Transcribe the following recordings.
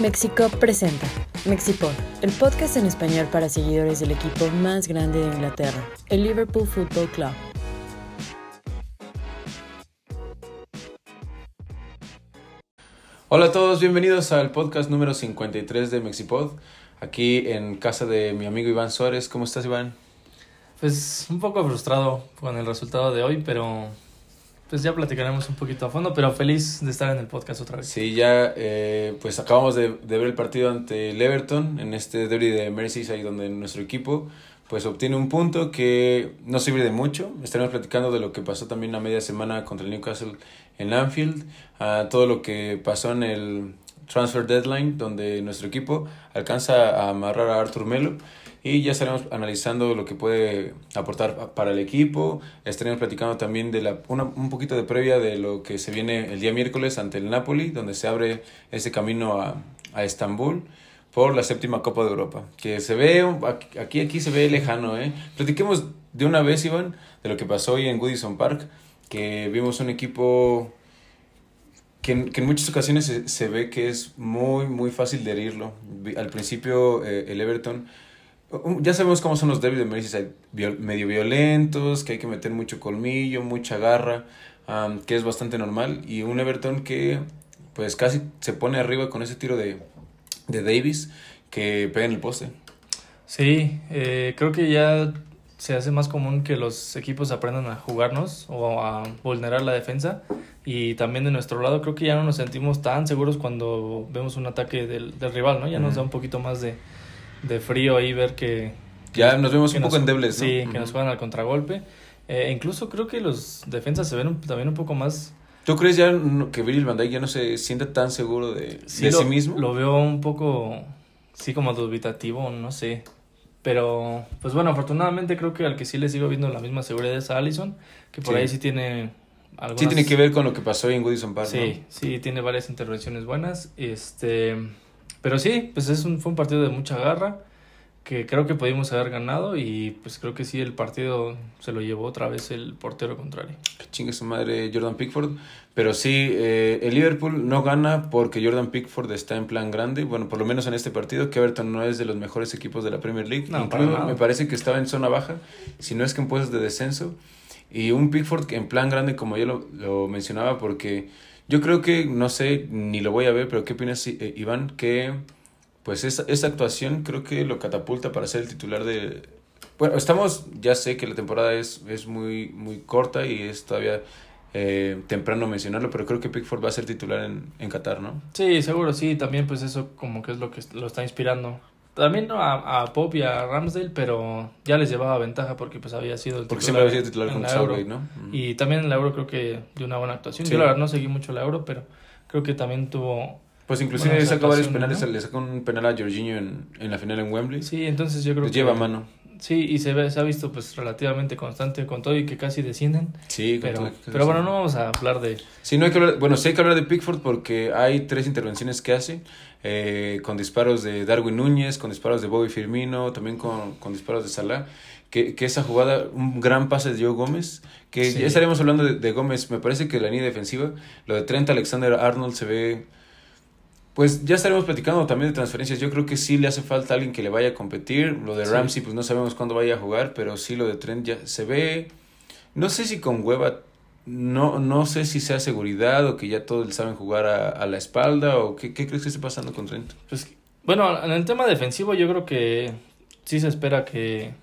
Mexico presenta Mexipod, el podcast en español para seguidores del equipo más grande de Inglaterra, el Liverpool Football Club. Hola a todos, bienvenidos al podcast número 53 de Mexipod, aquí en casa de mi amigo Iván Suárez. ¿Cómo estás, Iván? Pues un poco frustrado con el resultado de hoy, pero pues ya platicaremos un poquito a fondo, pero feliz de estar en el podcast otra vez. Sí, ya eh, pues acabamos de, ver el partido ante el Everton en este derby de Merseyside donde nuestro equipo pues obtiene un punto que no sirve de mucho. Estaremos platicando de lo que pasó también a media semana contra el Newcastle en Anfield, a todo lo que pasó en el transfer deadline donde nuestro equipo alcanza a amarrar a Artur Melo y ya estaremos analizando lo que puede aportar para el equipo. Estaremos platicando también de la, una, un poquito de previa de lo que se viene el día miércoles ante el Napoli, donde se abre ese camino a, a Estambul por la séptima Copa de Europa, que se ve, aquí, aquí se ve lejano, ¿eh? Platiquemos de una vez, Iván, de lo que pasó hoy en Goodison Park, que vimos un equipo que que en muchas ocasiones se, se, ve que es muy, muy fácil de herirlo. Al principio eh, el Everton ya sabemos cómo son los derbis de Merseyside, medio violentos, que hay que meter mucho colmillo, mucha garra, um, que es bastante normal. Y un Everton que pues casi se pone arriba con ese tiro de, de Davis que pega en el poste. Sí, eh, creo que ya se hace más común que los equipos aprendan a jugarnos o a vulnerar la defensa. Y también de nuestro lado creo que ya no nos sentimos tan seguros cuando vemos un ataque del, del rival, ¿no? Ya nos da un poquito más de, de frío ahí ver que... Ya nos vemos un poco endebles, ¿no? Sí, que nos juegan al contragolpe. Eh, incluso creo que los defensas se ven un, también un poco más... ¿Tú crees ya que Virgil van Dijk ya no se siente tan seguro de, sí, de lo, sí mismo? Lo veo un poco, sí, como dubitativo, no sé. Pero, pues bueno, afortunadamente creo que al que sí le sigo viendo la misma seguridad es a Allison, que por Sí. ahí sí tiene... Algunas... Sí tiene que ver con lo que pasó en Goodison Park, Sí, sí, tiene varias intervenciones buenas. Este, pero sí, pues es un, fue un partido de mucha garra que creo que pudimos haber ganado y pues creo que sí el partido se lo llevó otra vez el portero contrario. Que chingue su madre Jordan Pickford. Pero sí, eh, el Liverpool no gana porque Jordan Pickford está en plan grande. Bueno, por lo menos en este partido, que Everton no es de los mejores equipos de la Premier League. No, Incluso me parece que estaba en zona baja, si no es que en puestos de descenso. Y un Pickford en plan grande, como yo lo, lo mencionaba, porque yo creo que, no sé, ni lo voy a ver, pero ¿qué opinas, eh, Iván? Que pues esa, esa actuación creo que lo catapulta para ser el titular de... Bueno, estamos, ya sé que la temporada es, es muy, muy corta y es todavía eh, temprano mencionarlo, pero creo que Pickford va a ser titular en, en Qatar, ¿no? Sí, seguro, sí, también pues eso como que es lo que lo está inspirando. También ¿no? a, a Pop y a Ramsdale, pero ya les llevaba ventaja porque pues había sido el Porque titular siempre había sido titular con Euro. ¿no? Y también en la Euro creo que de una buena actuación. Sí. Yo la verdad no seguí mucho la Euro, pero creo que también tuvo... Pues inclusive Buenas saca varios penales, ¿no? le sacó un penal a Jorginho en, en la final en Wembley. Sí, entonces yo creo Los que... lleva mano. Sí, y se, ve, se ha visto pues relativamente constante con todo y que casi descienden. Sí, Pero, todo- pero bueno, no vamos a hablar de... Sí, no hay que hablar, bueno, sí hay que hablar de Pickford porque hay tres intervenciones que hace, eh, con disparos de Darwin Núñez, con disparos de Bobby Firmino, también con, con disparos de Salah, que, que esa jugada, un gran pase de Joe Gómez, que Sí. ya estaremos hablando de, de Gómez, me parece que la línea defensiva, lo de Trent Alexander Arnold se ve, pues ya estaremos platicando también de transferencias, yo creo que sí le hace falta alguien que le vaya a competir, lo de Sí. Ramsey pues no sabemos cuándo vaya a jugar, pero sí lo de Trent ya se ve, no sé si con hueva no, no sé si sea seguridad o que ya todos saben jugar a, a la espalda o qué, qué crees que esté pasando con Trent. Pues, bueno, en el tema defensivo yo creo que sí se espera que,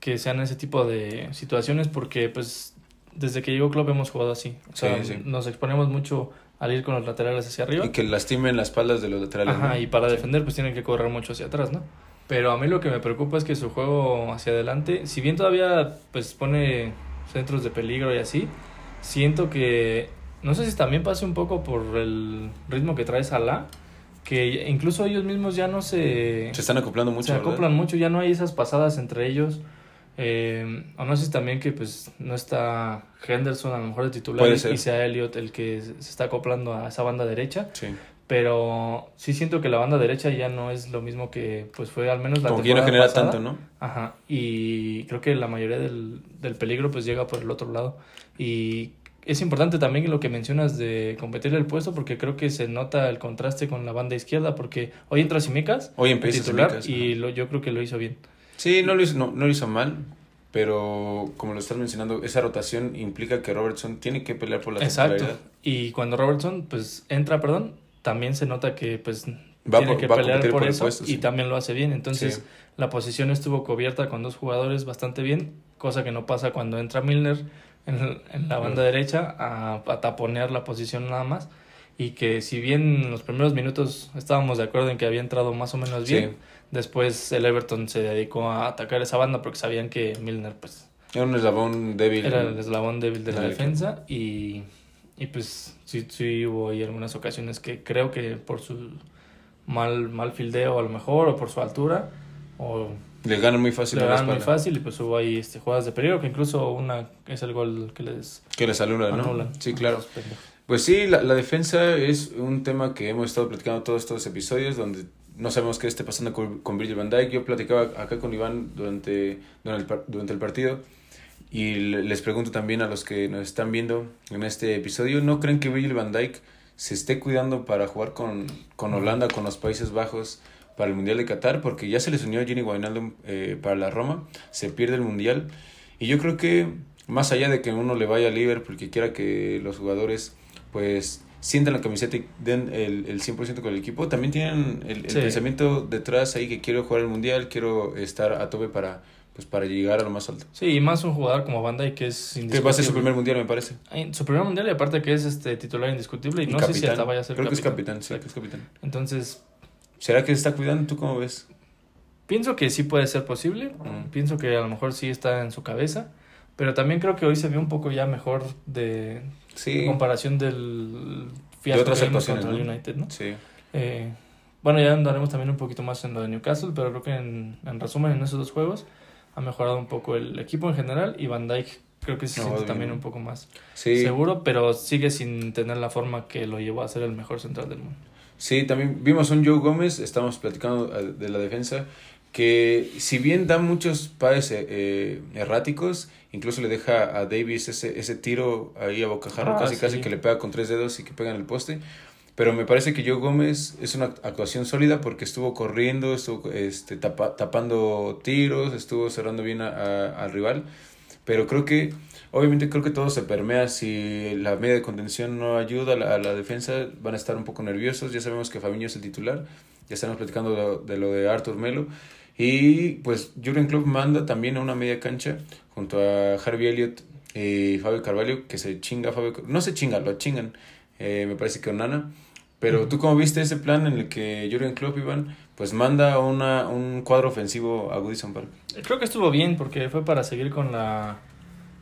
que sean ese tipo de situaciones porque pues desde que llegó Klopp hemos jugado así. O sea, Sí, sí. nos exponemos mucho al ir con los laterales hacia arriba. Y que lastimen las espaldas de los laterales. Ajá, ¿no? y para Sí. defender pues tienen que correr mucho hacia atrás, ¿no? Pero a mí lo que me preocupa es que su juego hacia adelante, si bien todavía pues pone centros de peligro y así, siento que no sé si también pase un poco por el ritmo que trae Salah, que incluso ellos mismos ya no se, Se están acoplando mucho. se ¿verdad? acoplan mucho, ya no hay esas pasadas entre ellos. Eh, o no sé si también que pues no está Henderson a lo mejor de titular y- sea Elliot el que se está acoplando a esa banda derecha. Sí. Pero sí siento que la banda derecha ya no es lo mismo que pues fue al menos la Como que no genera pasada. tanto, ¿no? Ajá. Y creo que la mayoría del, del peligro pues llega por el otro lado. Y es importante también lo que mencionas de competir el puesto porque creo que se nota el contraste con la banda izquierda porque hoy entra Simicas hoy empieza titular y lo, yo creo que lo hizo bien. Sí, no lo hizo, no, no lo hizo mal, pero como lo estás mencionando, esa rotación implica que Robertson tiene que pelear por la Exacto. Y cuando Robertson pues entra, perdón, también se nota que pues tiene que pelear por, eso y también lo hace bien. Entonces, la posición estuvo cubierta con dos jugadores bastante bien, cosa que no pasa cuando entra Milner en, la banda derecha a, a, taponear la posición nada más. Y que si bien en los primeros minutos estábamos de acuerdo en que había entrado más o menos bien, después el Everton se dedicó a atacar esa banda porque sabían que Milner pues... Era un eslabón débil. Era el eslabón débil de la defensa y, y pues sí, sí hubo ahí algunas ocasiones que creo que por su mal, mal fildeo a lo mejor o por su altura o le ganan muy fácil. Le ganan muy fácil y pues hubo ahí este, jugadas de peligro que incluso una es el gol que les... Que les anulan, ¿no? Sí, claro. Pues sí, la, la, defensa es un tema que hemos estado platicando todos estos episodios donde no sabemos qué esté pasando con, con Virgil van Dijk. Yo platicaba acá con Iván durante, durante, el, durante el partido y les pregunto también a los que nos están viendo en este episodio, ¿no creen que Virgil van Dijk se esté cuidando para jugar con, con Holanda, con los Países Bajos? para el Mundial de Qatar, porque ya se les unió a Gini Wijnaldum eh, para la Roma, se pierde el Mundial. Y yo creo que más allá de que uno le vaya a Liverpool, que quiera que los jugadores pues sientan la camiseta y den el, el 100% con el equipo, también tienen el, pensamiento detrás ahí que quiero jugar el Mundial, quiero estar a tope para pues para llegar a lo más alto. Sí, y más un jugador como Banda y que es Que va a ser su primer mundial, me parece. Su primer mundial y aparte que es este titular indiscutible y, no sé si hasta vaya a ser Creo que es capitán, sí, que es capitán. Entonces, ¿Será que se está cuidando? ¿Tú cómo ves? Pienso que sí puede ser posible. Mm. Pienso que a lo mejor sí está en su cabeza. Pero también creo que hoy se vio un poco ya mejor de comparación del fiasco de contra el United, ¿no? Sí. Eh, bueno, ya andaremos también un poquito más en lo de Newcastle, pero creo que en, en resumen en esos dos juegos ha mejorado un poco el equipo en general y Van Dijk creo que se siente también un poco más seguro, pero sigue sin tener la forma que lo llevó a ser el mejor central del mundo. Sí, también vimos a un Joe Gómez, estamos platicando eh, de la defensa, que si bien da muchos pares eh, eh, erráticos, incluso le deja a Davis ese, ese tiro ahí a bocajarro, ah, casi casi que le pega con tres dedos y que pega en el poste. Pero me parece que Joe Gómez es una actuación sólida porque estuvo corriendo, estuvo este, tapando tiros, estuvo cerrando bien al rival. Pero creo que Obviamente creo que todo se permea. Si la media de contención no ayuda a la, defensa, van a estar un poco nerviosos. Ya sabemos que Fabinho es el titular. Ya estamos platicando de lo de, Arthur Melo. Y pues Jurgen Klopp manda también a una media cancha junto a Harvey Elliott y Fabio Carvalho, que se chinga Fabio No se chinga, lo chingan. Eh, me parece que Onana. Pero tú cómo viste ese plan en el que Jurgen Klopp, Iván, pues manda una, un cuadro ofensivo a Goodison Park? Creo que estuvo bien porque fue para seguir con la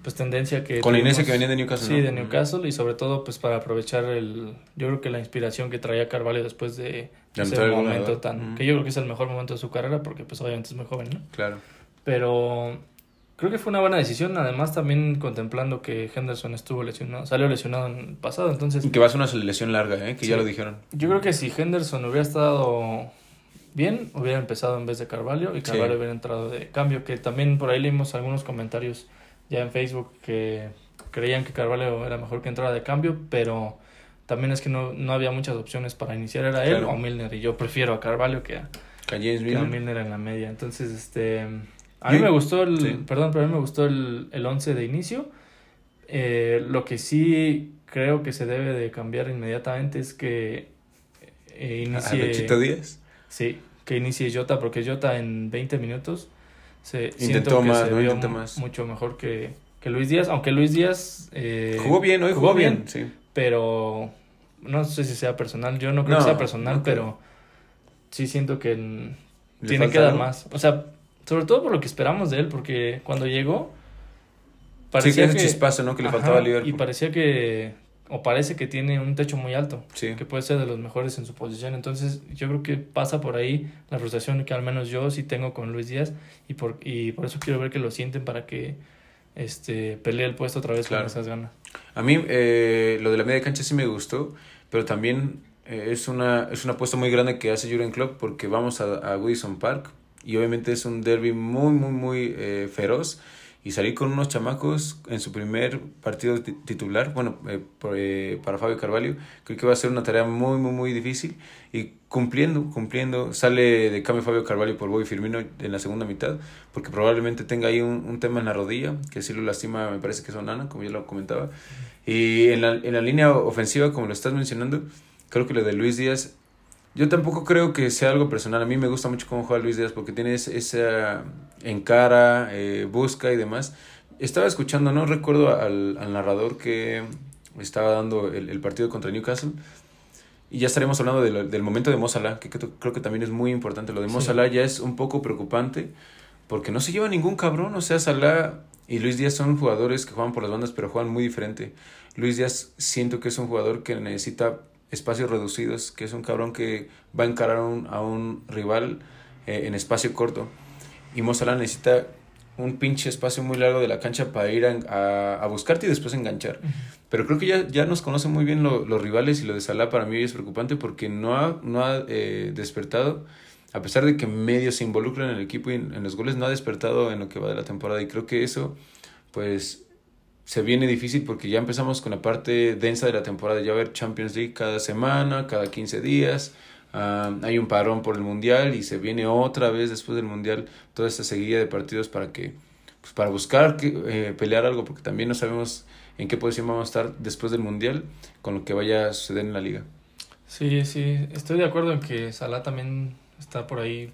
pues tendencia que con la inercia que venía de Newcastle sí de Newcastle y sobre todo pues para aprovechar el yo creo que la inspiración que traía Carvalho después de ese momento tan que yo creo que es el mejor momento de su carrera porque pues obviamente es muy joven no claro. Pero creo que fue una buena decisión además también contemplando que Henderson estuvo lesionado salió lesionado en el pasado entonces y que va a ser una lesión larga eh que ya lo dijeron. Yo creo que si Henderson hubiera estado bien hubiera empezado en vez de Carvalho y Carvalho hubiera entrado de cambio que también por ahí leímos algunos comentarios ya en Facebook que creían que Carvalho era mejor que entrara de cambio, pero también es que no, no había muchas opciones para iniciar, era él o Milner, y yo prefiero a Carvalho que a, Milner. en la media. Entonces, este a mí me gustó el, perdón, pero a mí me gustó el, el once de inicio. Eh, lo que sí creo que se debe de cambiar inmediatamente es que eh, inicie... ¿A Díaz? Sí, que inicie Jota, porque Jota en 20 minutos se, Intentó más, no intentó más. Mucho mejor que, que Luis Díaz, aunque Luis Díaz... Eh, jugó bien, hoy jugó, bien, sí. Pero no sé si sea personal, yo no creo que sea personal, pero sí siento que tiene que dar más. O sea, sobre todo por lo que esperamos de él, porque cuando llegó... Parecía sí, que, chispazo, ¿no? Que le faltaba al Liverpool. Y parecía que o parece que tiene un techo muy alto, que puede ser de los mejores en su posición. Entonces, yo creo que pasa por ahí la frustración que al menos yo sí tengo con Luis Díaz y por, y por eso quiero ver que lo sienten para que este pelee el puesto otra vez con esas ganas. A mí eh, lo de la media cancha sí me gustó, pero también eh, es, una, es una apuesta muy grande que hace Jurgen Klopp porque vamos a, a Wilson Park y obviamente es un derby muy, muy, muy eh, feroz. Y salir con unos chamacos en su primer partido titular, bueno, eh, eh, para Fabio Carvalho, creo que va a ser una tarea muy, muy, muy difícil. Y cumpliendo, cumpliendo, sale de cambio Fabio Carvalho por Bobby Firmino en la segunda mitad, porque probablemente tenga ahí un, un tema en la rodilla, que si lo lastima me parece que es Onana, como ya lo comentaba, y en la, en la línea ofensiva, como lo estás mencionando, creo que lo de Luis Díaz yo tampoco creo que sea algo personal. A mí me gusta mucho cómo juega Luis Díaz porque tiene esa encara, eh, busca y demás. Estaba escuchando, no recuerdo al, al narrador que estaba dando el, el, partido contra Newcastle. Y ya estaremos hablando de del momento de Mozala, que creo, que también es muy importante. Lo de Mozala ya es un poco preocupante porque no se lleva ningún cabrón. O sea, Salah y Luis Díaz son jugadores que juegan por las bandas, pero juegan muy diferente. Luis Díaz siento que es un jugador que necesita espacios reducidos, que es un cabrón que va a encarar un, a un rival eh, en espacio corto. Y Mozala necesita un pinche espacio muy largo de la cancha para ir a, a, buscarte y después enganchar. Pero creo que ya, ya nos conocen muy bien los rivales y lo de Salah para mí es preocupante porque no ha, no ha eh, despertado, a pesar de que medio se involucra en el equipo y en, en, los goles, no ha despertado en lo que va de la temporada. Y creo que eso, pues, se viene difícil porque ya empezamos con la parte densa de la temporada, ya ver Champions League cada semana, cada 15 días. Uh, hay un parón por el mundial y se viene otra vez después del mundial toda esta seguida de partidos para que pues para buscar que, eh, pelear algo porque también no sabemos en qué posición vamos a estar después del mundial con lo que vaya a suceder en la liga. Sí, sí, estoy de acuerdo en que Salah también está por ahí.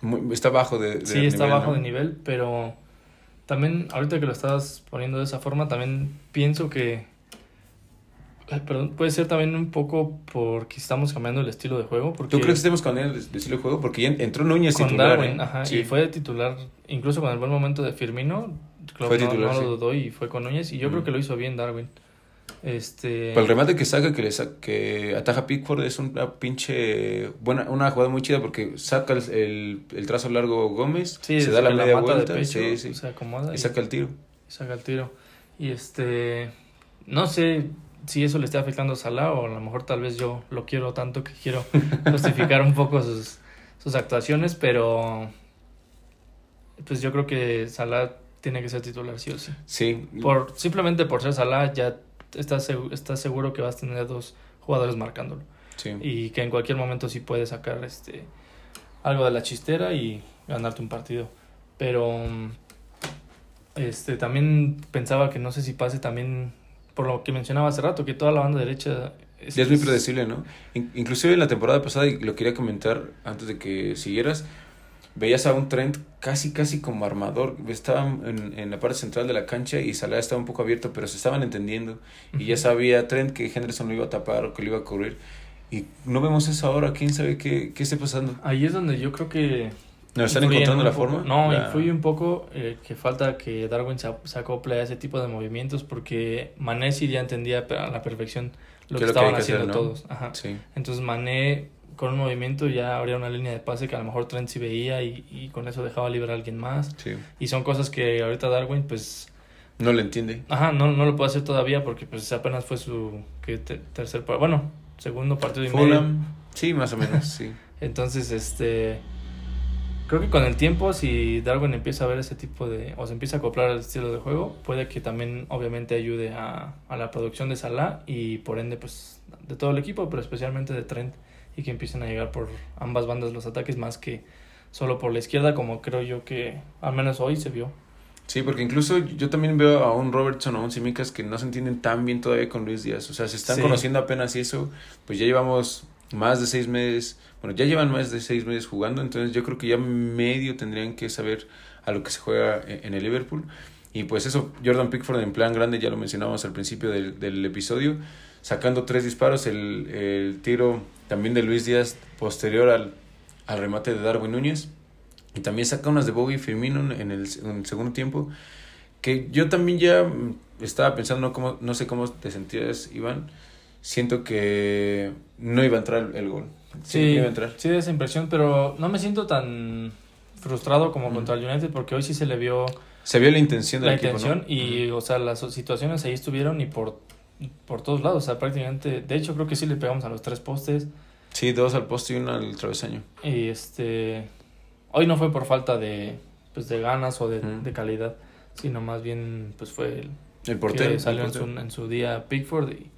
Muy, está bajo de, de Sí, está nivel, bajo ¿no? de nivel, pero también, ahorita que lo estás poniendo de esa forma, también pienso que. Perdón, puede ser también un poco porque estamos cambiando el estilo de juego. Porque ¿Tú crees que estemos cambiando el estilo de juego? Porque ya entró Núñez con titular. Darwin, ¿eh? ajá, sí. y fue titular, incluso con el buen momento de Firmino. Fue no- titular, no, lo dudó y fue con Núñez. Y yo creo que lo hizo bien Darwin. Este. Pero el remate que saca, que le sa- que ataja Pickford es una pinche buena, una jugada muy chida porque saca el, el, el trazo largo Gómez, sí, se da la media vuelta, pecho, sí, sí, se acomoda y saca el tiro. y saca el tiro. Y este. No sé si eso le esté afectando a Salah o a lo mejor tal vez yo lo quiero tanto que quiero justificar un poco sus, sus actuaciones, pero. Pues yo creo que Salah tiene que ser titular sí o sí. Sí, Por, simplemente por ser Salah ya estás, estás seguro que vas a tener dos jugadores marcándolo. sí. Y que en cualquier momento sí puedes sacar este algo de la chistera y ganarte un partido. Pero este también pensaba que no sé si pase también por lo que mencionaba hace rato, que toda la banda derecha es, Ya es muy predecible, ¿no? In- inclusive en la temporada pasada, y lo quería comentar antes de que siguieras, veías a un Trent casi, casi como armador. Estaba en, en la parte central de la cancha y Salah estaba un poco abierto, pero se estaban entendiendo. Y ya sabía Trent que Henderson lo iba a tapar o que lo iba a cubrir. Y no vemos eso ahora. ¿Quién sabe qué, qué esté pasando? Ahí es donde yo creo que ¿Nos están encontrando la poco- forma? No, La- influye un poco eh, que falta que Darwin se, se acople a ese tipo de movimientos porque Mané sí ya entendía a la perfección lo ¿Qué que lo que estaban hacer, haciendo no? todos. Ajá. Sí. Entonces Mané con un movimiento ya abría una línea de pase que a lo mejor Trent sí veía y, y con eso dejaba libre a alguien más. Sí. Y son cosas que ahorita Darwin pues, No le entiende. ajá, no, no lo puede hacer todavía porque pues apenas fue su que te- tercer, bueno, segundo partido y medio. Fulham. Sí, más o menos, sí. Entonces, este, creo que con el tiempo, si Darwin empieza a ver ese tipo de, o se empieza a acoplar al estilo de juego, puede que también obviamente ayude a, a la producción de Salah y por ende, pues, de todo el equipo, pero especialmente de Trent y que empiecen a llegar por ambas bandas los ataques más que solo por la izquierda, como creo yo que al menos hoy se vio. Sí, porque incluso yo también veo a un Robertson o a un Simicas que no se entienden tan bien todavía con Luis Díaz. O sea, se están Sí. conociendo apenas y eso, pues ya llevamos más de seis meses, bueno, ya llevan más de seis meses jugando, entonces yo creo que ya medio tendrían que saber a lo que se juega en en el Liverpool. Y pues eso, Jordan Pickford en plan grande, ya lo mencionábamos al principio del, del episodio, sacando tres disparos, el, el tiro también de Luis Díaz posterior al, al remate de Darwin Núñez. Y también saca unas de Bowie Firmino en el, en el segundo tiempo. Que yo también ya mm, estaba pensando, no, cómo, no sé cómo te sentías, Iván. Siento que no iba a entrar el, el gol. Sí, Sí, iba a entrar. sí, esa impresión, pero no me siento tan frustrado como Mm. contra el United porque hoy sí se le vio Se vio la intención del la equipo, intención ¿no? y, o sea, las situaciones ahí estuvieron y por, por todos lados, o sea, prácticamente, de hecho creo que sí le pegamos a los tres postes Sí, dos al poste y uno al travesaño. y este, hoy no fue por falta de, pues, de ganas o de, de calidad, sino más bien pues fue el, El portero. que salió el en su, portero. en su día Pickford y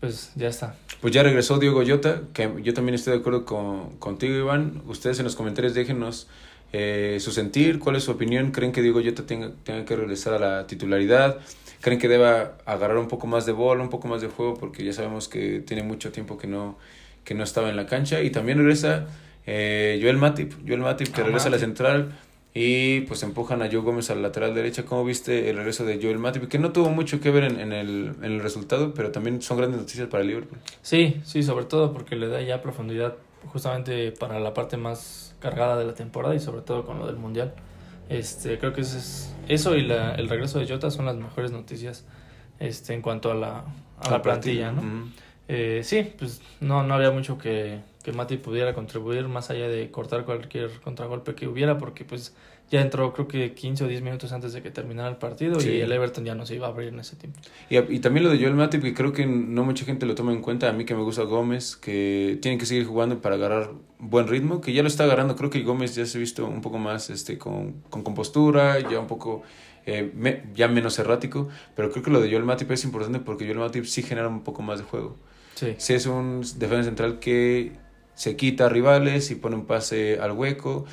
pues ya está. Pues ya regresó Diego Jota, que yo también estoy de acuerdo con, contigo, Iván. Ustedes en los comentarios déjenos eh, su sentir, cuál es su opinión. ¿Creen que Diego Jota tenga, tenga que regresar a la titularidad? ¿Creen que deba agarrar un poco más de bola, un poco más de juego? Porque ya sabemos que tiene mucho tiempo que no, que no estaba en la cancha. Y también regresa eh, Joel Matip, Joel Matip que Ah, regresa a la central. Y pues empujan a Joe Gómez al lateral derecha. ¿Cómo viste el regreso de Joel Matip? Que no tuvo mucho que ver en, en, el, en el resultado, pero también son grandes noticias para el Liverpool. Sí, sí, sobre todo porque le da ya profundidad justamente para la parte más cargada de la temporada y sobre todo con lo del mundial. Este, creo que eso, es, eso y la, el regreso de Jota son las mejores noticias este, en cuanto a la, a la plantilla, ¿no? Eh, sí, pues no, no había mucho que, que Mati pudiera contribuir más allá de cortar cualquier contragolpe que hubiera, porque pues ya entró creo que 15 o 10 minutos antes de que terminara el partido Sí. y el Everton ya no se iba a abrir en ese tiempo. Y, y también lo de Joel Matip, que creo que no mucha gente lo toma en cuenta. A mí que me gusta Gómez, que tiene que seguir jugando para agarrar buen ritmo, que ya lo está agarrando. Creo que Gómez ya se ha visto un poco más este, con, con compostura, ya un poco eh, me- ya menos errático. Pero creo que lo de Joel Matip es importante porque Joel Matip sí genera un poco más de juego. Sí, Sí es un defensa central que se quita a rivales y pone un pase al hueco.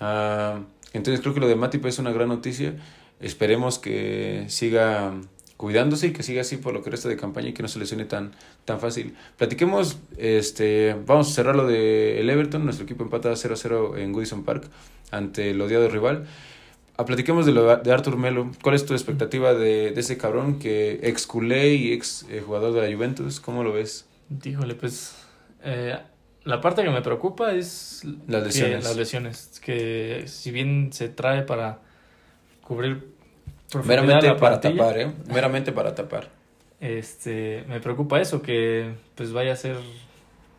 Ah, entonces creo que lo de Matip es una gran noticia. Esperemos que siga cuidándose y que siga así por lo que resta de campaña y que no se lesione tan, tan fácil. Platiquemos, este, vamos a cerrar lo de el Everton, nuestro equipo empata 0-0 en Goodison Park ante el odiado rival. Ah, platiquemos de lo de Artur Melo. ¿Cuál es tu expectativa de, de ese cabrón que ex culé y ex eh, jugador de la Juventus? ¿Cómo lo ves? Híjole, pues eh, la parte que me preocupa es Las lesiones. las lesiones, que si bien se trae para cubrir Meramente para plantilla, tapar, ¿eh? Meramente para tapar. Este, me preocupa eso, que pues vaya a ser,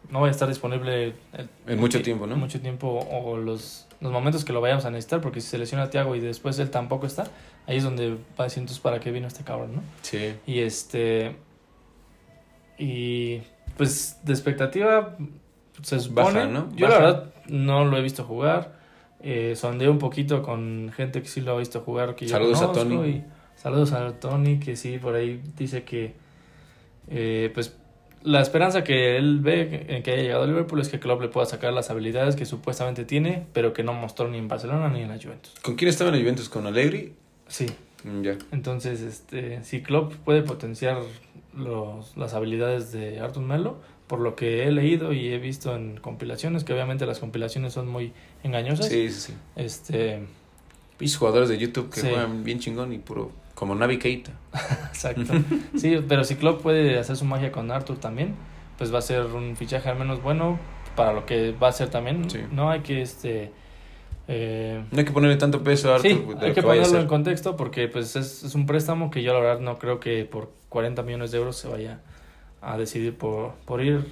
no vaya a estar disponible el- En mucho tiempo, ¿no? mucho tiempo o los, los momentos que lo vayamos a necesitar, porque si se lesiona a Tiago y después él tampoco está, ahí es donde va a decir entonces para qué vino este cabrón, ¿no? Sí. Y este, y pues de expectativa se supone, Baja, ¿no? yo la verdad no lo he visto jugar, eh, sondeo un poquito con gente que sí lo ha visto jugar, que yo Saludos a conozco Tony. y saludos a Tony, que sí, por ahí dice que, eh, pues, la esperanza que él ve en que haya llegado a Liverpool es que Klopp le pueda sacar las habilidades que supuestamente tiene, pero que no mostró ni en Barcelona ni en la Juventus. ¿Con quién estaba en el Juventus? ¿Con Allegri? Sí, Mm, Ya. entonces, este, si Klopp puede potenciar los, las habilidades de Artur Melo, por lo que he leído y he visto en compilaciones, que obviamente las compilaciones son muy engañosas, Sí, sí, sí. este, jugadores de YouTube que Sí. juegan bien chingón y puro. Como Navi Keita. Exacto. Sí, pero si Klopp puede hacer su magia con Arthur también, pues va a ser un fichaje al menos bueno para lo que va a ser también. Sí. No hay que este eh, No hay que ponerle tanto peso a Arthur sí, de hay que ponerlo en contexto porque pues es, es un préstamo que yo la verdad no creo que por 40 millones de euros se vaya a decidir por, por ir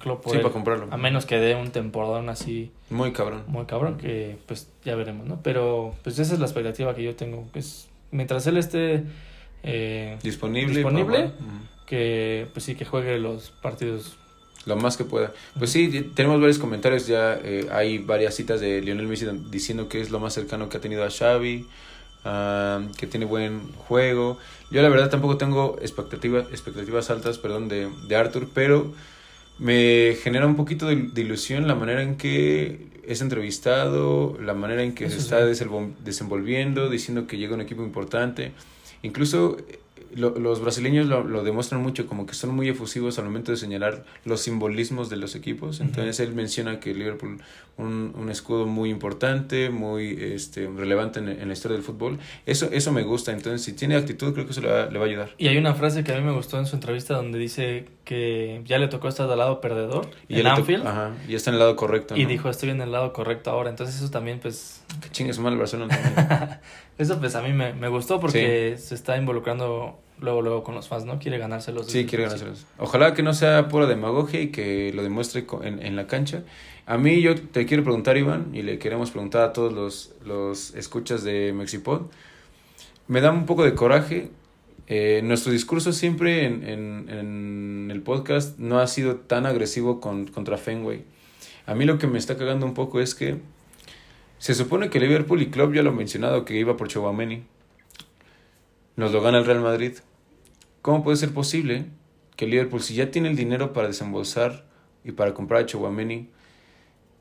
Klopp por Sí, él, para comprarlo. a menos que dé un temporadón así Muy cabrón. muy cabrón que pues ya veremos, ¿no? Pero pues esa es la expectativa que yo tengo, que es mientras él esté eh, Disponible. Disponible. que pues sí que juegue los partidos Lo más que pueda. Pues sí, tenemos varios comentarios ya. eh, hay varias citas de Lionel Messi diciendo que es lo más cercano que ha tenido a Xavi, ah, que tiene buen juego. Yo la verdad tampoco tengo expectativas, expectativas altas perdón, de, de Arthur, pero me genera un poquito de, de ilusión la manera en que es entrevistado, la manera en que Eso se sí. está desenvol- desenvolviendo, diciendo que llega un equipo importante. Incluso lo- los brasileños lo, lo demuestran mucho, como que son muy efusivos al momento de señalar los simbolismos de los equipos. Entonces él menciona que Liverpool un, un escudo muy importante, muy este, relevante en, en la historia del fútbol. Eso, eso me gusta. Entonces, si tiene actitud, creo que eso le va, le va a ayudar. y hay una frase que a mí me gustó en su entrevista donde dice que ya le tocó estar del lado perdedor Y en Anfield Ajá, y está en el lado correcto. y ¿no? dijo estoy en el lado correcto ahora entonces eso también pues Que chingue su madre el Barcelona también. eso pues a mí me, me gustó porque se está involucrando luego luego con los fans no quiere ganárselos Sí, quiere ganárselos. Ojalá que no sea pura demagogia y que lo demuestre en, en la cancha. A mí yo te quiero preguntar, Iván, y le queremos preguntar a todos los, los escuchas de Mexipod. Me da un poco de coraje. Eh, nuestro discurso siempre en, en, el podcast no ha sido tan agresivo con, contra Fenway. A mí lo que me está cagando un poco es que se supone que Liverpool y Klopp ya lo han mencionado que iba por Chouameni. nos lo gana el Real Madrid. ¿Cómo puede ser posible que Liverpool, si ya tiene el dinero para desembolsar y para comprar a Chouameni,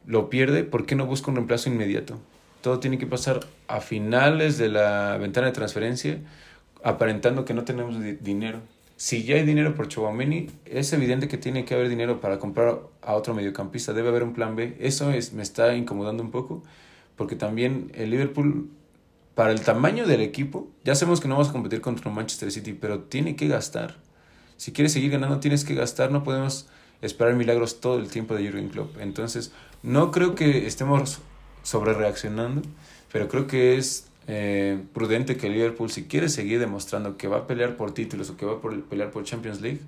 lo pierde? ¿Por qué no busca un reemplazo inmediato? Todo tiene que pasar a finales de la ventana de transferencia, aparentando que no tenemos dinero. Si ya hay dinero por Chouameni, es evidente que tiene que haber dinero para comprar a otro mediocampista. Debe haber un plan B. Eso es, me está incomodando un poco, porque también el Liverpool para el tamaño del equipo, ya sabemos que no vamos a competir contra Manchester City, pero tiene que gastar. Si quieres seguir ganando, tienes que gastar. No podemos esperar milagros todo el tiempo de Jürgen Klopp. Entonces, no creo que estemos sobre reaccionando, pero creo que es eh, prudente que Liverpool, si quiere seguir demostrando que va a pelear por títulos o que va a pelear por Champions League,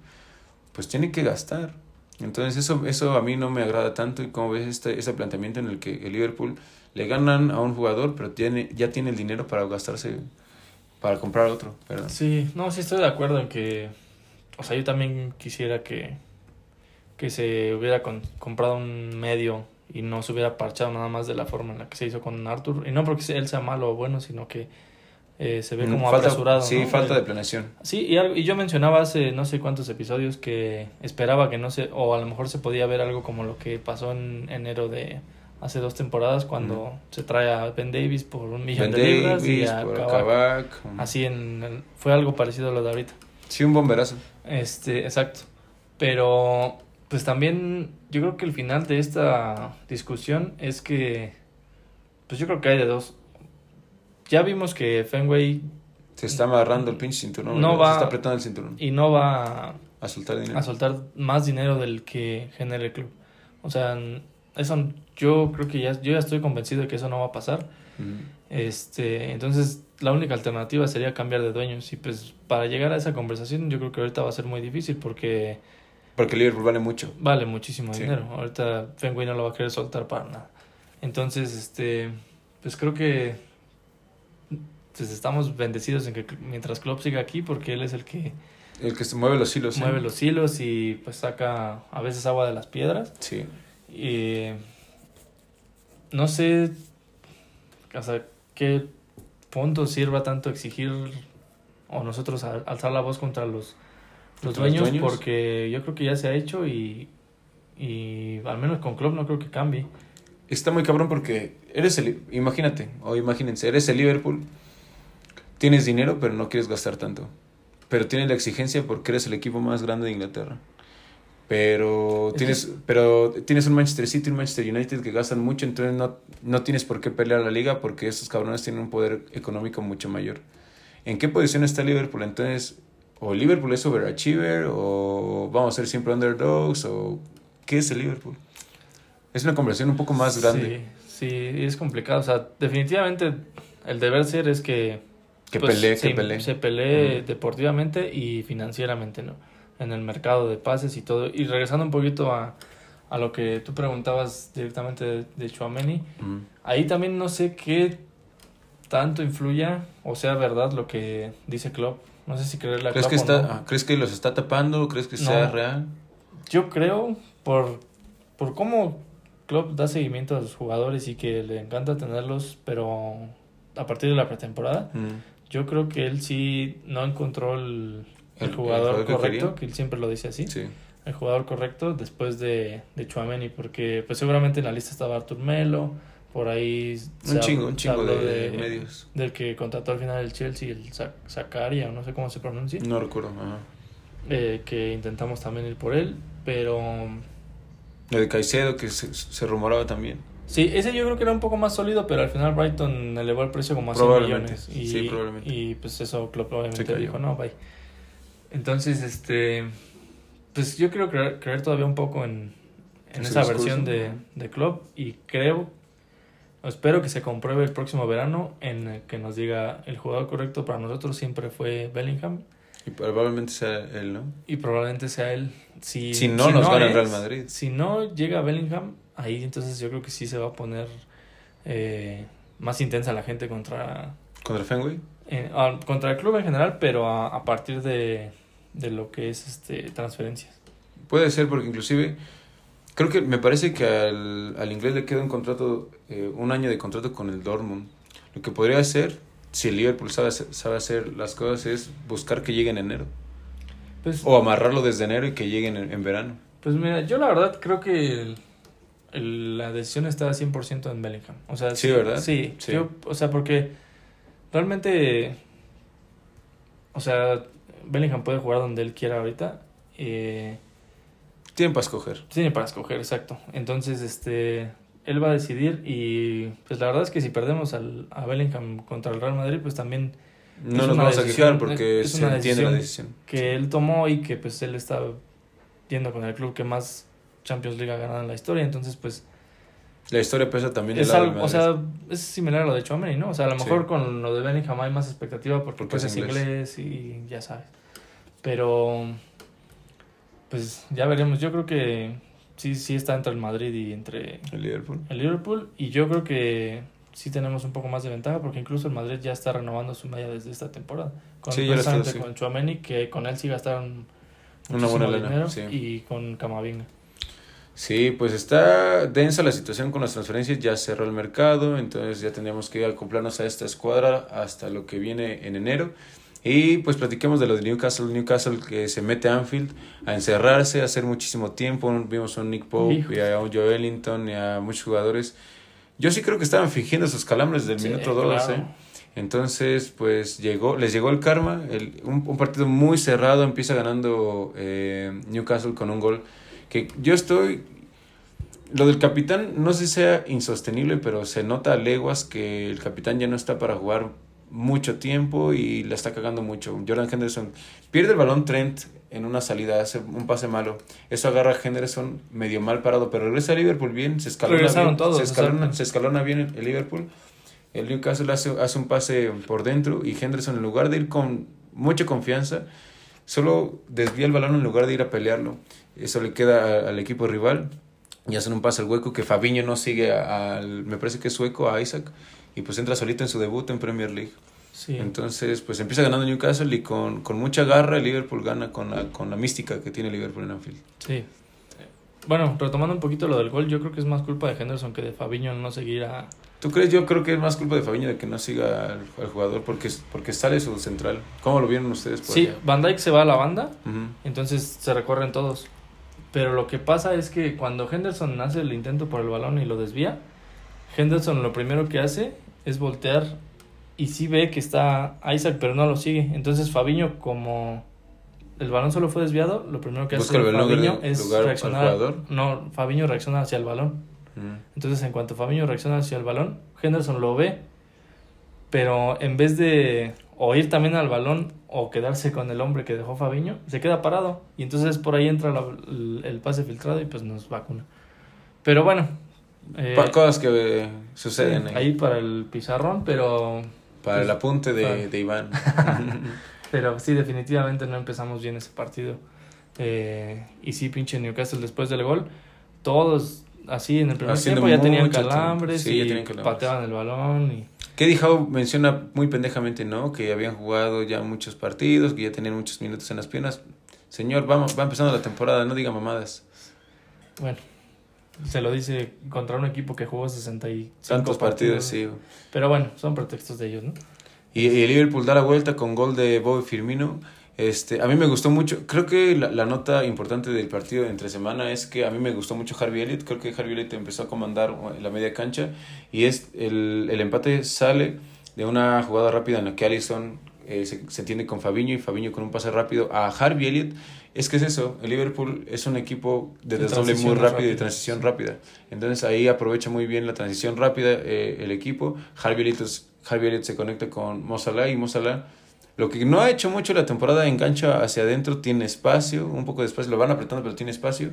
pues tiene que gastar. Entonces, eso, eso a mí no me agrada tanto. Y como ves, este, ese planteamiento en el que el Liverpool le ganan a un jugador, pero tiene, ya tiene el dinero para gastarse, para comprar otro. Sí, no, sí estoy de acuerdo en que, o sea, yo también quisiera que, que se hubiera comprado un medio y no se hubiera parchado nada más de la forma en la que se hizo con Arthur. Y no porque él sea malo o bueno, sino que eh, se ve mm, como apresurado. Sí, falta de planeación. Sí, y, y yo mencionaba hace no sé cuántos episodios que esperaba que no se, o a lo mejor se podía ver algo como lo que pasó en enero de hace dos temporadas cuando se trae a Ben Davis por un millón de libras y a Kabak. Así en fue algo parecido a lo de ahorita. Sí, un bomberazo. Este, exacto. Pero pues también yo creo que el final de esta discusión es que pues yo creo que hay de dos. Ya vimos que Fenway se está amarrando el pinche cinturón, no va, se está apretando el cinturón. Y no va a soltar dinero. A soltar más dinero del que genera el club. O sea, eso yo creo que ya, yo ya estoy convencido de que eso no va a pasar. Este, entonces la única alternativa sería cambiar de dueños y pues para llegar a esa conversación yo creo que ahorita va a ser muy difícil porque porque Liverpool vale mucho. Vale muchísimo dinero. Ahorita Fenway no lo va a querer soltar para nada. Entonces, este, pues creo que pues estamos bendecidos en que mientras Klopp siga aquí porque él es el que el que se mueve los hilos. Mueve los hilos y pues saca a veces agua de las piedras. Sí. Y no sé hasta qué punto sirva tanto exigir o nosotros alzar la voz contra los, los, dueños, porque yo creo que ya se ha hecho y, y al menos con Club no creo que cambie. Está muy cabrón porque eres el, imagínate, o imagínense, eres el Liverpool, tienes dinero pero no quieres gastar tanto, pero tienes la exigencia porque eres el equipo más grande de Inglaterra. Pero tienes, pero tienes un Manchester City, un Manchester United que gastan mucho, entonces no, no tienes por qué pelear la liga porque esos cabrones tienen un poder económico mucho mayor. ¿En qué posición está Liverpool? Entonces, o Liverpool es overachiever, o vamos a ser siempre underdogs, o ¿qué es el Liverpool? Es una conversación un poco más grande. Sí, sí, es complicado. O sea, definitivamente el deber ser es que... Que pues, pelee, se, que pelee. Se pelee deportivamente y financieramente, ¿no? en el mercado de pases y todo. Y regresando un poquito a, a lo que tú preguntabas directamente de, de Chouameni, ahí también no sé qué tanto influya o sea verdad lo que dice Klopp. No sé si creerle a ¿Crees que está, ¿Crees que los está tapando? ¿Crees que sea real? Yo creo, por, por cómo Klopp da seguimiento a los jugadores y que le encanta tenerlos, pero a partir de la pretemporada, yo creo que él sí no encontró el, el, jugador, correcto, que, él siempre lo dice así. El jugador correcto después de, de Chuameni, porque pues seguramente en la lista estaba Artur Melo, por ahí un chingo, un chingo de, medios. Del que contrató al final el Chelsea, el Zakaria, no sé cómo se pronuncia. No recuerdo, eh, que intentamos también ir por él, pero... El de Caicedo, que se, se rumoraba también. Sí, ese yo creo que era un poco más sólido, pero al final Brighton elevó el precio como a 100 millones. Y, sí, probablemente. Y pues eso Klopp obviamente dijo, no, bye. Entonces, este, pues yo quiero creer, creer todavía un poco en, en esa versión de, de Club y creo, espero que se compruebe el próximo verano en el que nos diga el jugador correcto para nosotros siempre fue Bellingham. Y probablemente sea él, ¿no? Y probablemente sea él. Si, si no nos gana el Real Madrid. Si no llega Bellingham, ahí entonces yo creo que sí se va a poner eh, más intensa la gente contra... ¿Contra Fenway? Eh, contra el club en general, pero a partir de, de lo que es este transferencias. Puede ser porque inclusive creo que me parece que al, al inglés le queda un contrato, eh, un año de contrato con el Dortmund. Lo que podría hacer si el Liverpool sabe, sabe hacer las cosas es buscar que llegue en enero. Pues, O amarrarlo desde enero y que lleguen en, en verano. pues mira, yo la verdad creo que el- el- la decisión está 100% en Bellingham. O sea, Sí, ¿verdad? Sí, Sí. yo- o sea, porque realmente, o sea, Bellingham puede jugar donde él quiera ahorita. Eh, Tienen para escoger. tiene para escoger, exacto. Entonces, este, él va a decidir y pues la verdad es que si perdemos al, a Bellingham contra el Real Madrid, pues también No Es nos vamos a quejar porque es se una entiende la decisión que él tomó y que pues él está yendo con el club que más Champions League ha ganado en la historia, entonces pues La historia pesa también es algo, o sea, es similar a lo de Chouameni, ¿no? O sea, a lo Sí. mejor con lo de Bellingham hay más expectativa porque, Porque pues es es inglés. y ya sabes. Pero pues ya veremos, yo creo que sí sí está entre el Madrid y entre el Liverpool. el Liverpool y yo creo que sí tenemos un poco más de ventaja porque incluso el Madrid ya está renovando su media desde esta temporada. Con, Sí, precisamente sí. con Chouameni, que con él sí gastaron Una buena lana, dinero, sí. y con Camavinga. Sí, pues está densa la situación con las transferencias, ya cerró el mercado, entonces ya tendríamos que acoplarnos a esta escuadra hasta lo que viene en enero. Y pues platiquemos de lo de Newcastle, Newcastle que se mete a Anfield a encerrarse, a hacer muchísimo tiempo, vimos a un Nick Pope y a un Joe Ellington y a muchos jugadores. Yo sí creo que estaban fingiendo sus calambres del Sí, minuto 2, claro. ¿eh? Entonces, pues llegó, les llegó el karma, el, un, un partido muy cerrado, empieza ganando eh, Newcastle con un gol que yo estoy... Lo del capitán no sé si sea insostenible, pero se nota a leguas que el capitán ya no está para jugar mucho tiempo y la está cagando mucho. Jordan Henderson pierde el balón Trent en una salida, hace un pase malo. Eso agarra a Henderson medio mal parado, pero regresa a Liverpool bien, se escalona bien, todos, se, escalona, se escalona bien el, el Liverpool. El Newcastle hace, hace un pase por dentro y Henderson en lugar de ir con mucha confianza, solo desvía el balón en lugar de ir a pelearlo. Eso le queda al equipo rival y hacen un pase al hueco que Fabiño no sigue al, me parece que es sueco, a Isaac, y pues entra solito en su debut en Premier League. Sí. Entonces, pues empieza ganando Newcastle y con, con mucha garra el Liverpool gana con la, con la mística que tiene Liverpool en Anfield. Sí. Bueno, retomando un poquito lo del gol, yo creo que es más culpa de Henderson que de Fabiño no seguir a... ¿Tú crees? Yo creo que es más culpa de Fabiño de que no siga al, al jugador porque, porque sale su central. ¿Cómo lo vieron ustedes? por Sí, allá? Van Dijk se va a la banda, Ujú. entonces se recorren todos. Pero lo que pasa es que cuando Henderson hace el intento por el balón y lo desvía, Henderson lo primero que hace es voltear y sí ve que está Isaac, pero no lo sigue. Entonces Fabiño, como el balón solo fue desviado, lo primero que Busca hace el Fabiño es lugar reaccionar. No, Fabiño reacciona hacia el balón. Ujú. Entonces, en cuanto Fabiño reacciona hacia el balón, Henderson lo ve, pero en vez de o ir también al balón o quedarse con el hombre que dejó Fabiño, se queda parado. Y entonces por ahí entra la- el, el pase filtrado y pues nos vacuna. Pero bueno, eh, Cosas que eh, suceden ahí. ahí para el pizarrón, pero, Para el pues, apunte de, para- de Iván. pero sí, definitivamente no empezamos bien ese partido. Eh, y sí, pinche Newcastle después del gol, todos así en el primer Haciendo tiempo ya tenían calambres Sí, ya y tenían calambres. pateaban el balón y... Que Howe menciona muy pendejamente, ¿no? Que habían jugado ya muchos partidos, que ya tenían muchos minutos en las piernas. Señor, vamos, va empezando la temporada, no diga mamadas. Bueno, se lo dice contra un equipo que jugó 65 Tantos partidos, sí. Pero bueno, son pretextos de ellos, ¿no? Y, y el Liverpool da la vuelta con gol de Bobby Firmino. Este, a mí me gustó mucho. Creo que la, la nota importante del partido de entre semana es que a mí me gustó mucho Harvey Elliott. Creo que Harvey Elliott empezó a comandar la media cancha. Y es el, el empate sale de una jugada rápida en la que Allison eh, se, se entiende con Fabiño y Fabiño con un pase rápido a Harvey Elliott. Es que es eso, el Liverpool es un equipo de De desdoble muy rápido y transición rápida. Entonces ahí aprovecha muy bien la transición rápida eh, el equipo. Harvey Elliott se conecta con Mo Salah y Mo Salah, lo que no ha hecho mucho la temporada, engancha hacia adentro, tiene espacio, un poco de espacio, lo van apretando pero tiene espacio.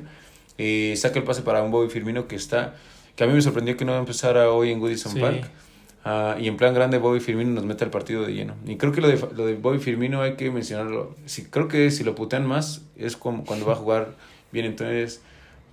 Y saca el pase para un Bobby Firmino que está, que a mí me sorprendió que no empezara hoy en Goodison Sí. Park. Ah, y en plan grande Bobby Firmino nos mete al partido de lleno. Y creo que lo de, lo de Bobby Firmino hay que mencionarlo. Si, creo que si lo putean más es como cuando va a jugar bien. Entonces,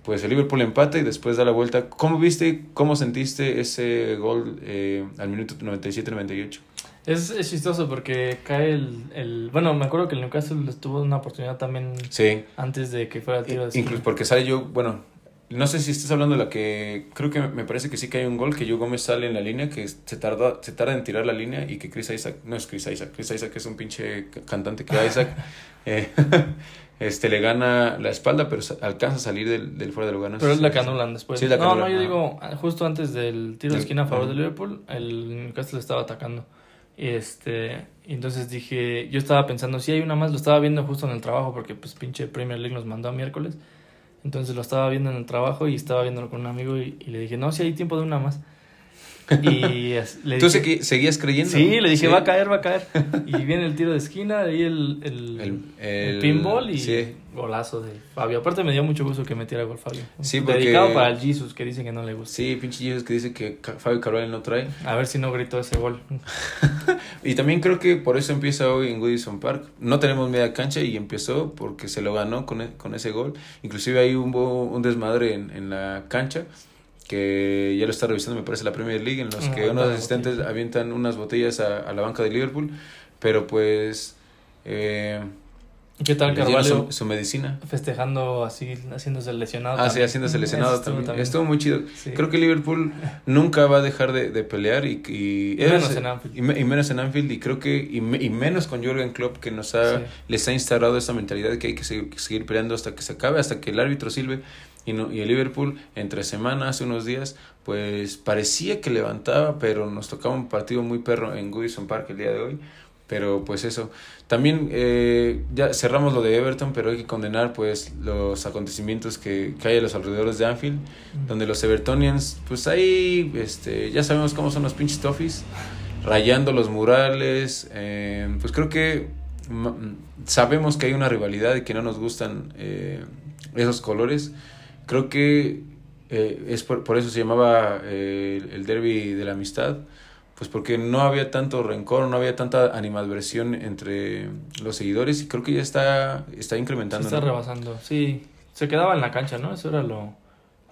pues el Liverpool empata y después da la vuelta. ¿Cómo viste, cómo sentiste ese gol eh, al minuto 97-98? Es, es chistoso porque cae el, el... Bueno, me acuerdo que el Newcastle tuvo una oportunidad también Sí. antes de que fuera el tiro de Incluso porque sale yo, bueno, no sé si estás hablando de la que creo que me parece que sí que hay un gol que Joe Gómez sale en la línea que se tarda se tarda en tirar la línea y que Chris Isaac no es Chris Isaac Chris Isaac es un pinche cantante que Isaac eh, este le gana la espalda pero alcanza a salir del, del fuera de lugar pero es la que anulan después. No no yo digo justo antes del tiro de esquina a favor de Liverpool el Newcastle estaba atacando. Este entonces dije yo estaba pensando si hay una más lo estaba viendo justo en el trabajo porque pues pinche Premier League nos mandó a miércoles entonces lo estaba viendo en el trabajo y estaba viéndolo con un amigo y, le dije, no, si hay tiempo de una más. Y le ¿Tú seguías creyendo? Sí, le dije, va a caer, va a caer. Y viene el tiro de esquina, ahí el, el, el, pinball y golazo de Fabio. Aparte me dio mucho gusto que metiera gol Fabio. Sí, porque... Dedicado para el Jesus, que dice que no le gusta. Sí, pinche Jesus que dice que Fabio Carvalho no trae. A ver si no gritó ese gol. y también creo que por eso empieza hoy en Goodison Park. No tenemos media cancha y empezó porque se lo ganó con, e, con ese gol. Inclusive ahí hubo un desmadre en, en la cancha que ya lo está revisando, me parece, la Premier League, en los que unos asistentes avientan unas botellas a, a, la banca de Liverpool, pero pues... Eh, ¿Qué tal Carvalho? Su, medicina. Festejando así, haciéndose lesionado. Ah, sí, haciéndose lesionado también. Estuvo muy chido. Creo que Liverpool nunca va a dejar de, de pelear y, y, menos en Anfield. Y, menos en Anfield. Y creo que, y, y menos con Jürgen Klopp, que nos ha, les ha instaurado esa mentalidad de que hay que seguir, seguir, peleando hasta que se acabe, hasta que el árbitro sirve. Y, no, y el Liverpool, entre semanas, hace unos días, pues parecía que levantaba, pero nos tocaba un partido muy perro en Goodison Park el día de hoy. Pero pues eso. También eh, ya cerramos lo de Everton, pero hay que condenar pues los acontecimientos que, que hay a los alrededores de Anfield, donde los Evertonians, pues ahí este, ya sabemos cómo son los pinches toffees, rayando los murales. Eh, pues creo que sabemos que hay una rivalidad y que no nos gustan eh, esos colores. Creo que es por, por, eso se llamaba el derby de la amistad pues porque no había tanto rencor, no había tanta animadversión entre los seguidores y creo que ya está, está incrementando. Se está rebasando, sí. Se quedaba en la cancha, ¿no? Eso era lo...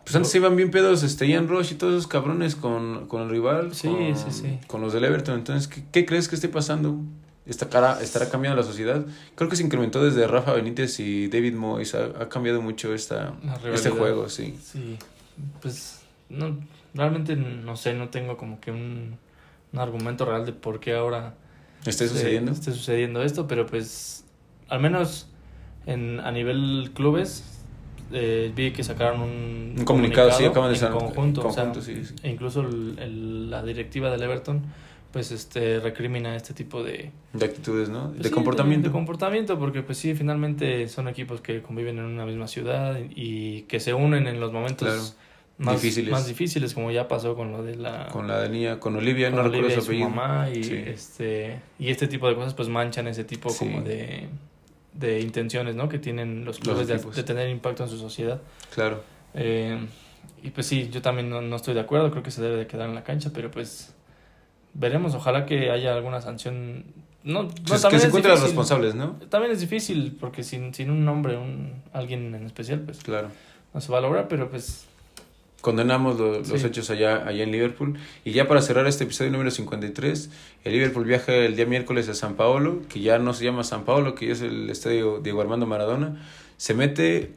Pues antes iban bien pedos este Ian Rush y todos esos cabrones con, con el rival. Sí, sí, sí. Con los del Everton. Entonces, ¿qué, ¿qué, crees que esté pasando? ¿Esta cara, ¿Estará cambiando la sociedad? Creo que se incrementó desde Rafa Benítez y David Moyes. Ha, ha cambiado mucho esta, este juego, sí. Sí, pues no, realmente no sé, no tengo como que un un argumento real de por qué ahora esté sucediendo. Esté sucediendo esto, pero pues al menos en, a nivel clubes eh, vi que sacaron un, un comunicado, sí, acaban de en conjunto, E incluso la directiva del Everton pues este recrimina este tipo de de actitudes, ¿no? Pues de comportamiento. De, comportamiento porque pues sí, finalmente son equipos que conviven en una misma ciudad y que se unen en los momentos más difíciles. más difíciles como ya pasó con lo de la con la niña con Olivia no recuerdo su apellido. mamá y este y este tipo de cosas pues manchan ese tipo como de de intenciones no que tienen los clubes de, tener impacto en su sociedad. Claro. Eh, y pues sí yo también no, estoy de acuerdo creo que se debe de quedar en la cancha pero pues veremos ojalá que haya alguna sanción. No, pues que se encuentren los responsables no también es difícil porque sin sin un nombre un alguien en especial pues claro. no se va a lograr pero pues condenamos los hechos allá, allá en Liverpool. Y ya para cerrar este episodio número 53, el Liverpool viaja el día miércoles a San Paolo, que ya no se llama San Paolo, que ya es el estadio Diego Armando Maradona. Se mete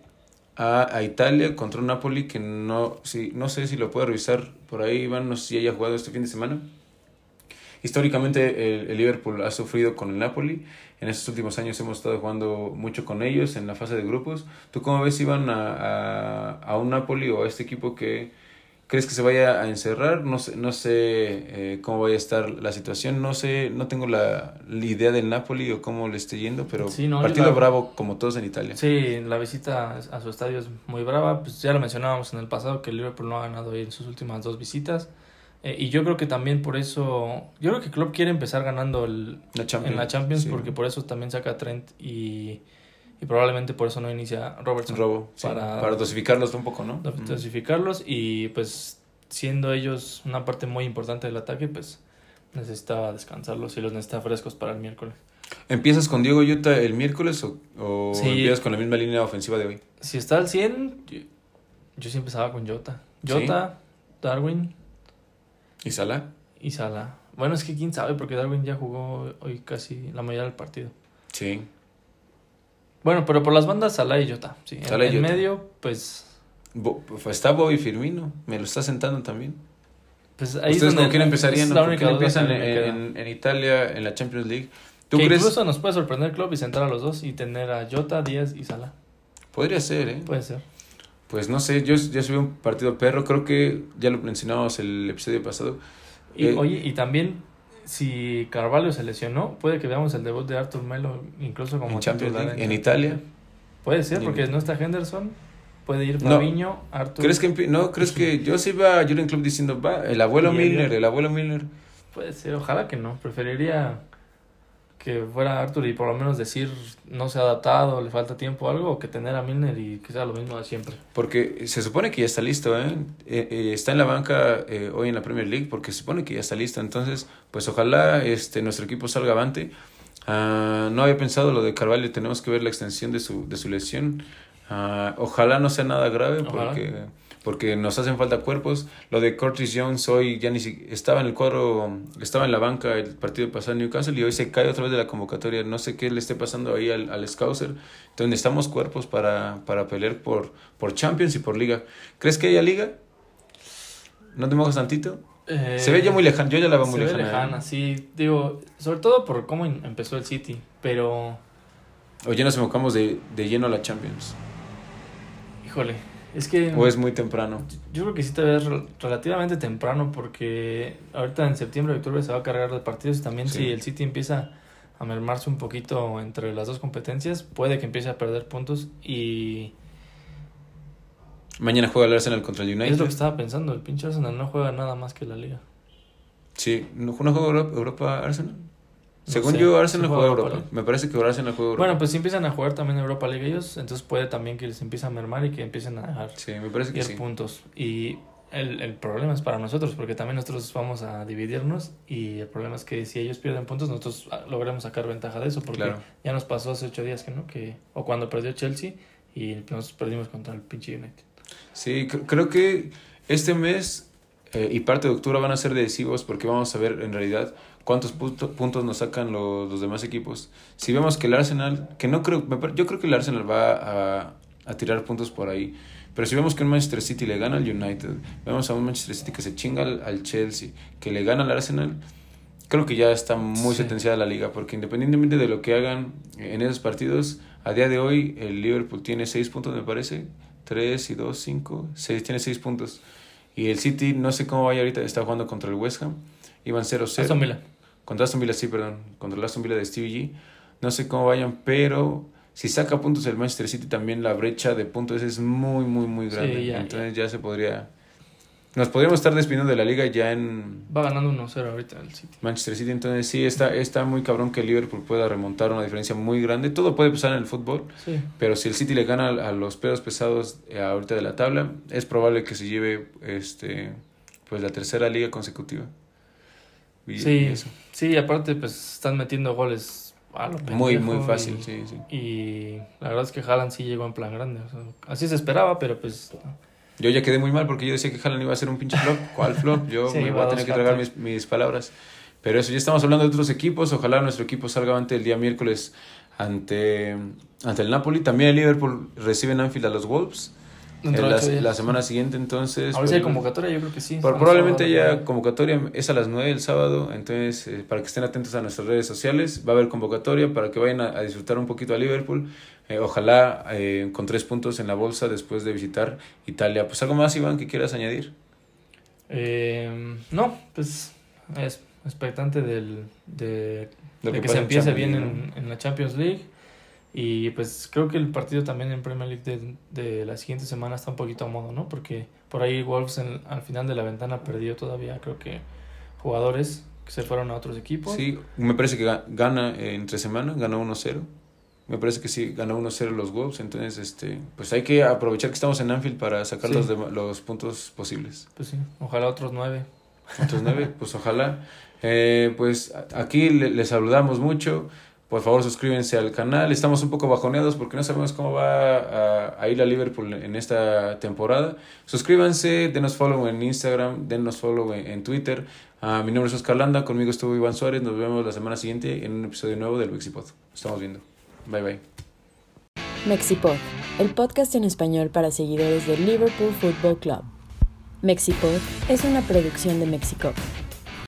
a, a Italia contra un Napoli que no, si, no sé si lo puede revisar por ahí, Iván, no sé si haya jugado este fin de semana. Históricamente el, el Liverpool ha sufrido con el Napoli en estos últimos años hemos estado jugando mucho con ellos en la fase de grupos. ¿Tú cómo ves, Iban a, a, un Napoli o a este equipo que crees que se vaya a encerrar? No sé, no sé eh, cómo vaya a estar la situación. No sé, no tengo la, idea del Napoli o cómo le esté yendo, pero partido bravo como todos en Italia. Sí, la visita a su estadio es muy brava. Pues ya lo mencionábamos en el pasado que el Liverpool no ha ganado en sus últimas dos visitas. Eh, y yo creo que también por eso, yo creo que Klopp quiere empezar ganando el, en la Champions porque por eso también saca a Trent y, y probablemente por eso no inicia Robertson. Robo, para, para dosificarlos un poco, ¿no? Dosificarlos y pues siendo ellos una parte muy importante del ataque, pues necesitaba descansarlos y los necesita frescos para el miércoles. ¿Empiezas con Diego Yuta el miércoles o, o empiezas con la misma línea ofensiva de hoy? Si está al 100, yo, sí empezaba con Jota. Jota, Darwin, ¿Y Sala? Y Sala. Bueno, es que quién sabe, porque Darwin ya jugó hoy casi la mayoría del partido. Sí. Bueno, pero por las bandas Sala y Jota. Sí. en, medio, pues. Bo- está Bobby Firmino, me lo está sentando también. Pues ahí ¿Ustedes con quién empezarían? no? la ¿Con única quién duda empiezan en, en- en Italia, en la Champions League? ¿Tú que crees? incluso nos puede sorprender Klopp y sentar a los dos y tener a Jota, Díaz y Salah. Podría ser, ¿eh? Puede ser. Pues no sé, yo, yo subí un partido perro, creo que ya lo mencionábamos el episodio pasado. Y, Eh, oye, y también, si Carvalho se lesionó, puede que veamos el debut de Arthur Melo, incluso como en Champions titular League, en Italia. Puede ser, porque no está Henderson, puede ir No. Fabinho, Arthur. ¿Crees que no? ¿Crees que yo sí iba a Jurgen Klopp diciendo, va, el abuelo Milner, Elliot. el abuelo Milner? Puede ser, ojalá que no. Preferiría que fuera Arthur y por lo menos decir no se ha adaptado, le falta tiempo o algo, o que tener a Milner y que sea lo mismo de siempre. Porque se supone que ya está listo, ¿eh? Eh, eh, está en la banca eh, hoy en la Premier League porque se supone que ya está listo. Entonces, pues ojalá este nuestro equipo salga avante. Ah, no había pensado lo de Carvalho, tenemos que ver la extensión de su, de su lesión. Ah, ojalá no sea nada grave Ojalá. porque, porque nos hacen falta cuerpos. Lo de Curtis Jones hoy ya ni si, estaba en el cuadro, estaba en la banca el partido pasado en Newcastle y hoy se cae otra vez de la convocatoria. No sé qué le esté pasando ahí al, al Scouser. Entonces necesitamos cuerpos para, para pelear por, por Champions y por Liga. ¿Crees que haya Liga? ¿No te mojas tantito? se ve ya muy lejano, yo ya la veo Se muy ve lejana. ¿eh? lejana, sí. Digo, sobre todo por cómo em- empezó el City, pero, O ya nos enfocamos de, de lleno a la Champions. híjole, es que... O es muy temprano. Yo creo que sí te ves rel- relativamente temprano porque ahorita en septiembre octubre se va a cargar de partidos y también Sí. si el City empieza a mermarse un poquito entre las dos competencias, puede que empiece a perder puntos y Mañana juega el Arsenal contra el United. es lo que estaba pensando, el pinche Arsenal no juega nada más que la liga. Sí, ¿no, ¿no juega Europa, Europa Arsenal? Según sé, yo, ¿sí Arsenal juega juega Europa Europa. Me parece que Arsenal juega Europa. Bueno, pues si empiezan a jugar también Europa League ellos, entonces puede también que les empiece a mermar y que empiecen a dejar Sí, me parece que sí. puntos. Y el, el problema es para nosotros, porque también nosotros vamos a dividirnos y el problema es que si ellos pierden puntos, nosotros ah, logremos sacar ventaja de eso, porque Claro. ya nos pasó hace ocho días que no, que o cuando perdió Chelsea y nos perdimos contra el pinche United. Sí, cr- creo que este mes eh, y parte de octubre van a ser decisivos porque vamos a ver en realidad cuántos punto- puntos nos sacan los, los demás equipos. Si vemos que el Arsenal, que no creo, yo creo que el Arsenal va a, a tirar puntos por ahí. Pero si vemos que un Manchester City le gana al United, vemos a un Manchester City que se chinga al, al Chelsea, que le gana al Arsenal, creo que ya está muy Sí. sentenciada la liga, porque independientemente de lo que hagan en esos partidos, a día de hoy el Liverpool tiene 6 puntos, me parece, 3 y 2, 5, 6, tiene 6 puntos. Y el City, no sé cómo vaya ahorita, está jugando contra el West Ham, iban 0-0. Aston Villa. Contra Aston Villa, sí, perdón, contra el Aston Villa de Stevie G. No sé cómo vayan, pero si saca puntos el Manchester City, también la brecha de puntos es muy, muy, muy Sí, grande. ya, Entonces ya. se podría... Nos podríamos estar despidiendo de la liga ya en Va ganando 1-0 ahorita el City. Manchester City. Entonces sí, está, está muy cabrón que Liverpool pueda remontar una diferencia muy grande. Todo puede pasar en el fútbol, Sí. pero si el City le gana a los pedos pesados eh, ahorita de la tabla, es probable que se lleve este pues la tercera liga consecutiva. Y- y Sí, eso. sí, aparte pues están metiendo goles a lo Muy, muy fácil, y- sí, sí. Y la verdad es que Haaland sí llegó en plan grande. o sea, así se esperaba, pero pues. Yo ya quedé muy mal porque yo decía que Haaland iba a ser un pinche flop. ¿Cuál flop? Yo Sí, me voy a tener que tragar mis, palabras. Pero eso, ya estamos hablando de otros equipos. Ojalá nuestro equipo salga ante el día miércoles ante, ante el Napoli. También el Liverpool recibe en Anfield a los Wolves. De la, la semana siguiente, entonces. A ver si hay pues, convocatoria, yo creo que sí. Probablemente a- ya convocatoria es a las 9 el sábado, entonces eh, para que estén atentos a nuestras redes sociales, va a haber convocatoria para que vayan a, a disfrutar un poquito a Liverpool, Eh, ojalá eh, con tres puntos en la bolsa después de visitar Italia. Pues algo más, Iván, que quieras añadir. Eh, no, pues es expectante del, de, que, pasa se empiece bien en, en la Champions League. Y pues creo que el partido también en Premier League de, de la siguiente semana está un poquito a modo, ¿no? Porque por ahí Wolves en- al final de la ventana perdió todavía, creo que jugadores que se fueron a otros equipos. Sí, me parece que ga- gana eh, entre semana, ganó 1-0. Me parece que sí, ganó 1-0 los Wolves, entonces este, pues hay que aprovechar que estamos en Anfield para sacar Sí. los, dema- los puntos posibles. Pues sí, ojalá otros nueve. Otros nueve, pues ojalá. Eh, pues aquí le- les saludamos mucho. Por favor, suscríbanse al canal. Estamos un poco bajoneados porque no sabemos cómo va a, a ir a Liverpool en esta temporada. Suscríbanse, denos follow en Instagram, denos follow en, en Twitter. Ah, mi nombre es Oscar Landa, conmigo estuvo Iván Suárez. Nos vemos la semana siguiente en un episodio nuevo del Wixipod. Estamos viendo. Bye bye. Mexipod, el podcast en español para seguidores del Liverpool Football Club. Mexipod es una producción de Mexico.